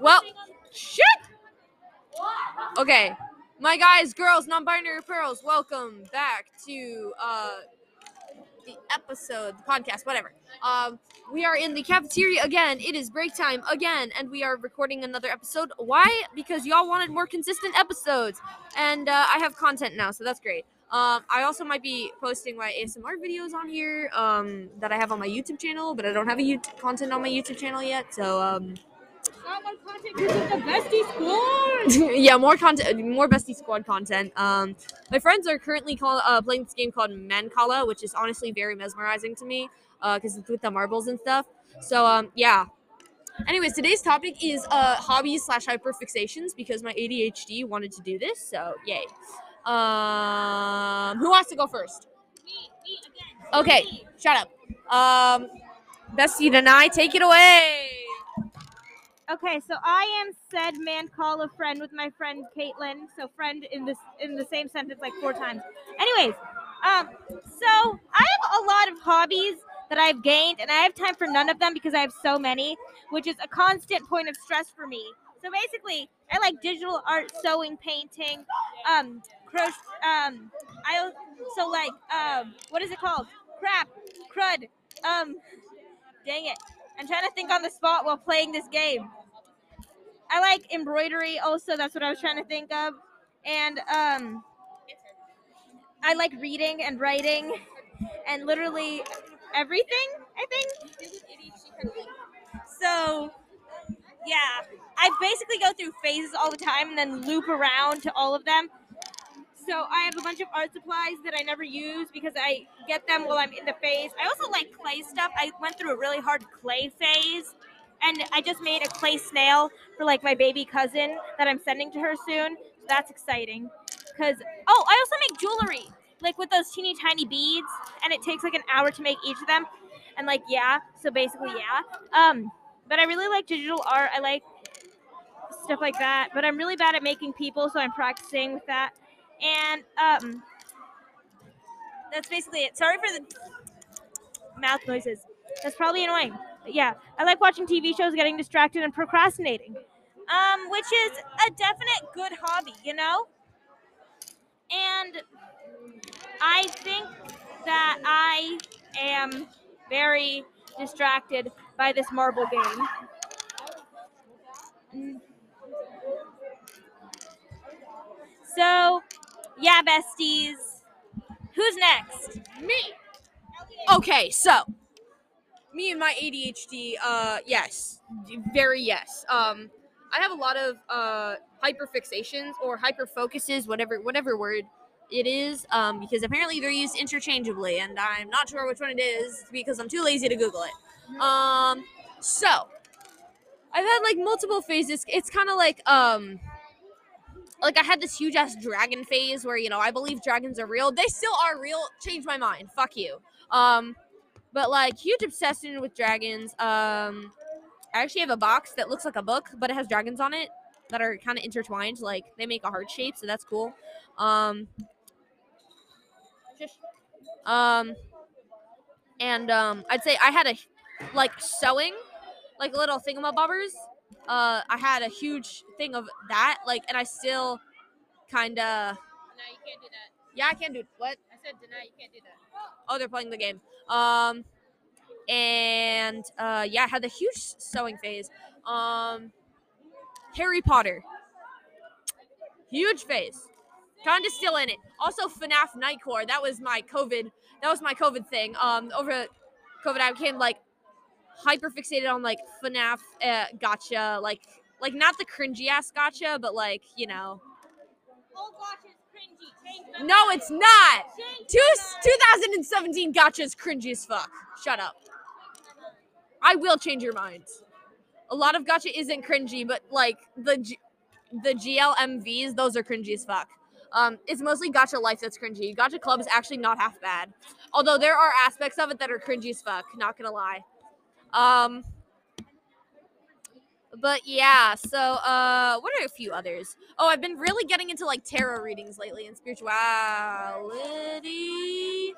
Well, shit. Okay, my guys, girls, non-binary pearls, welcome back to uh the episode, the podcast, whatever. Um, we are in the cafeteria again. It is break time again, and we are recording another episode. Why? Because y'all wanted more consistent episodes, and uh, I have content now, so that's great. Um, I also might be posting my ASMR videos on here um, that I have on my YouTube channel, but I don't have a YouTube content on my YouTube channel yet. So um, more content because of the bestie squad. yeah, more content, more bestie squad content. Um, my friends are currently call, uh, playing this game called Mancala, which is honestly very mesmerizing to me because it's with the marbles and stuff. So um, yeah. Anyways, today's topic is uh, hobbies slash hyperfixations because my ADHD wanted to do this. So yay. Um, who wants to go first? Me, me again. Okay, shut up. Um, Bestie Danae, take it away. Okay, so I am said Mancala friend with my friend Caitlin. So friend in this in the same sentence like four times. Anyways, um, so I have a lot of hobbies that I've gained, and I have time for none of them because I have so many, which is a constant point of stress for me. So basically, I like digital art, sewing, painting, um, crochet. Um, I also like um, what is it called? Crap, crud. Um, dang it. I'm trying to think on the spot while playing this game. I like embroidery also, that's what I was trying to think of. And um I like reading and writing and literally everything, I think. So yeah, I basically go through phases all the time and then loop around to all of them. So I have a bunch of art supplies that I never use because I get them while I'm in the phase. I also like clay stuff. I went through a really hard clay phase and I just made a clay snail for like my baby cousin that I'm sending to her soon. So that's exciting. Cause oh, I also make jewelry like with those teeny tiny beads, and it takes like an hour to make each of them. And like yeah, so basically yeah. Um, but I really like digital art. I like stuff like that. But I'm really bad at making people, so I'm practicing with that. And um, that's basically it. Sorry for the mouth noises. That's probably annoying. Yeah, I like watching TV shows, getting distracted, and procrastinating. Um, which is a definite good hobby, you know? And I think that I am very distracted by this marble game. So, yeah, besties. Who's next? Me. Okay, so me and my ADHD, uh, yes, very yes. Um, I have a lot of uh hyperfixations or hyper focuses, whatever whatever word it is, um, because apparently they're used interchangeably, and I'm not sure which one it is because I'm too lazy to Google it. Um, so I've had like multiple phases. It's kind of like um. Like I had this huge ass dragon phase where you know I believe dragons are real. They still are real. Change my mind. Fuck you. Um, but like huge obsession with dragons. Um, I actually have a box that looks like a book, but it has dragons on it that are kind of intertwined. Like they make a heart shape, so that's cool. Um, um, and um, I'd say I had a like sewing, like little thingamabobbers. Uh, I had a huge thing of that, like, and I still kind of. No, you can't do that. Yeah, I can't do what? I said Danae, you can't do that. Oh, they're playing the game. Um, and uh, yeah, I had the huge sewing phase. Um, Harry Potter, huge phase. Kind of still in it. Also, FNAF Nightcore. That was my COVID. That was my COVID thing. Um, over COVID, I became like hyper fixated on like FNAF uh, Gacha, like like not the cringy ass Gacha, but like you know. Old cringy. No, it's not. Two, 2017 Gacha is cringy as fuck. Shut up. I will change your minds. A lot of Gacha isn't cringy, but like the G- the GLMVs, those are cringy as fuck. Um, it's mostly Gacha life that's cringy. Gacha club is actually not half bad, although there are aspects of it that are cringy as fuck. Not gonna lie. Um, but yeah, so uh, what are a few others? Oh, I've been really getting into like tarot readings lately and spirituality.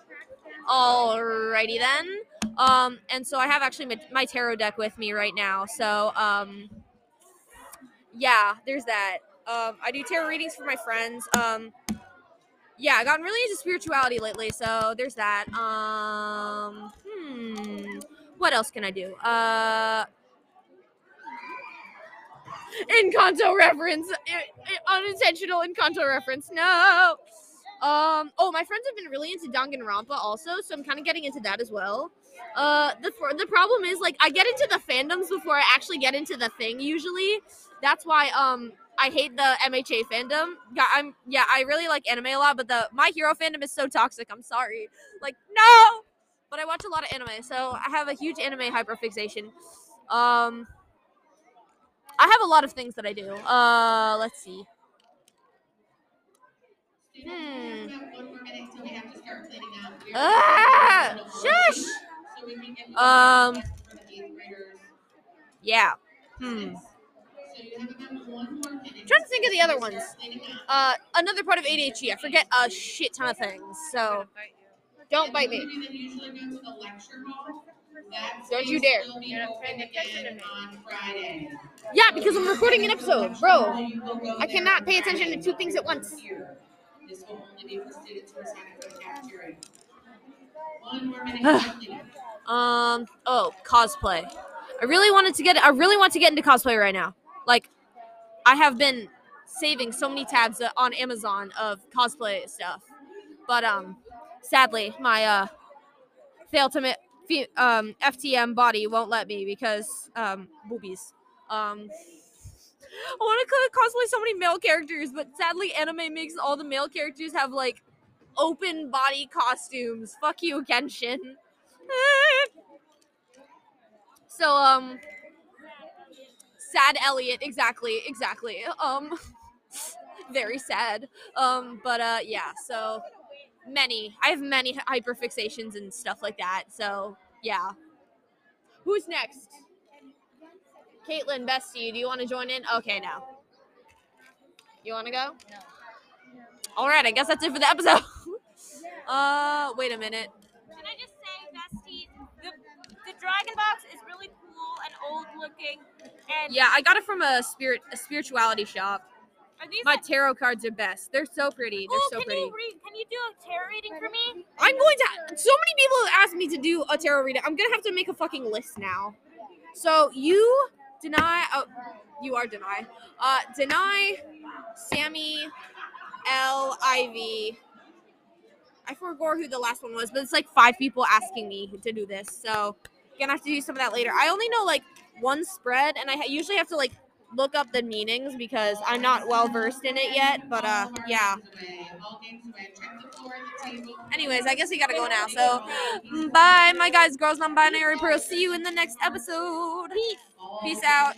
Alrighty then. Um, and so I have actually my, tarot deck with me right now. So um, yeah, there's that. Um, I do tarot readings for my friends. Um, yeah, I've gotten really into spirituality lately, so there's that. Um, hmm, what else can I do? Uh, Encanto reference, I- I- unintentional Encanto reference. No. Um, oh, my friends have been really into Danganronpa also, so I'm kind of getting into that as well. Uh, the the problem is like I get into the fandoms before I actually get into the thing usually. That's why um I hate the MHA fandom. I'm yeah, I really like anime a lot, but the My Hero fandom is so toxic. I'm sorry. Like no. But I watch a lot of anime, so I have a huge anime hyperfixation. Um I have a lot of things that I do. Uh let's see. Hmm. Ah, shush. Um yeah. Hmm. trying to think of the other ones. Uh, another part of ADHD. I forget a shit ton of things. So don't bite me. Don't you dare. Yeah, because I'm recording an episode, bro. I cannot pay attention to two things at once. This will only be for students who are signed up for the cafeteria. One more minute. Kathleen. Um. Oh, cosplay. I really wanted to get. I really want to get into cosplay right now. Like, I have been saving so many tabs on Amazon of cosplay stuff, but um, sadly, my uh, ultimate fe- um FTM body won't let me because um boobies. Um. I want to cosplay so many male characters, but sadly, anime makes all the male characters have like open body costumes. Fuck you, Genshin. so um sad Elliot, exactly, exactly. Um very sad. Um but uh yeah, so many. I have many hyperfixations and stuff like that. So, yeah. Who's next? Caitlin, bestie, do you want to join in? Okay, now. You want to go? No. All right, I guess that's it for the episode. uh, wait a minute. Can I just say, bestie, the, the dragon box is really cool and old looking. And Yeah, I got it from a spirit a spirituality shop. My like, tarot cards are best. They're so pretty. They're oh, so can pretty. you read? Can you do a tarot reading for me? I'm going to. So many people have asked me to do a tarot reading. I'm gonna have to make a fucking list now. So you Danae. Oh, you are Danae. Uh, Danae. Sammy, L, Ivy. I forgot who the last one was, but it's like five people asking me to do this. So gonna have to do some of that later. I only know like one spread, and I usually have to like look up the meanings because I'm not well versed in it yet. But uh, yeah. All games away. Check the floor, the table. Anyways, I guess we gotta go now. So, bye, my guys, girls, non-binary pearls. See you in the next episode. Peace out.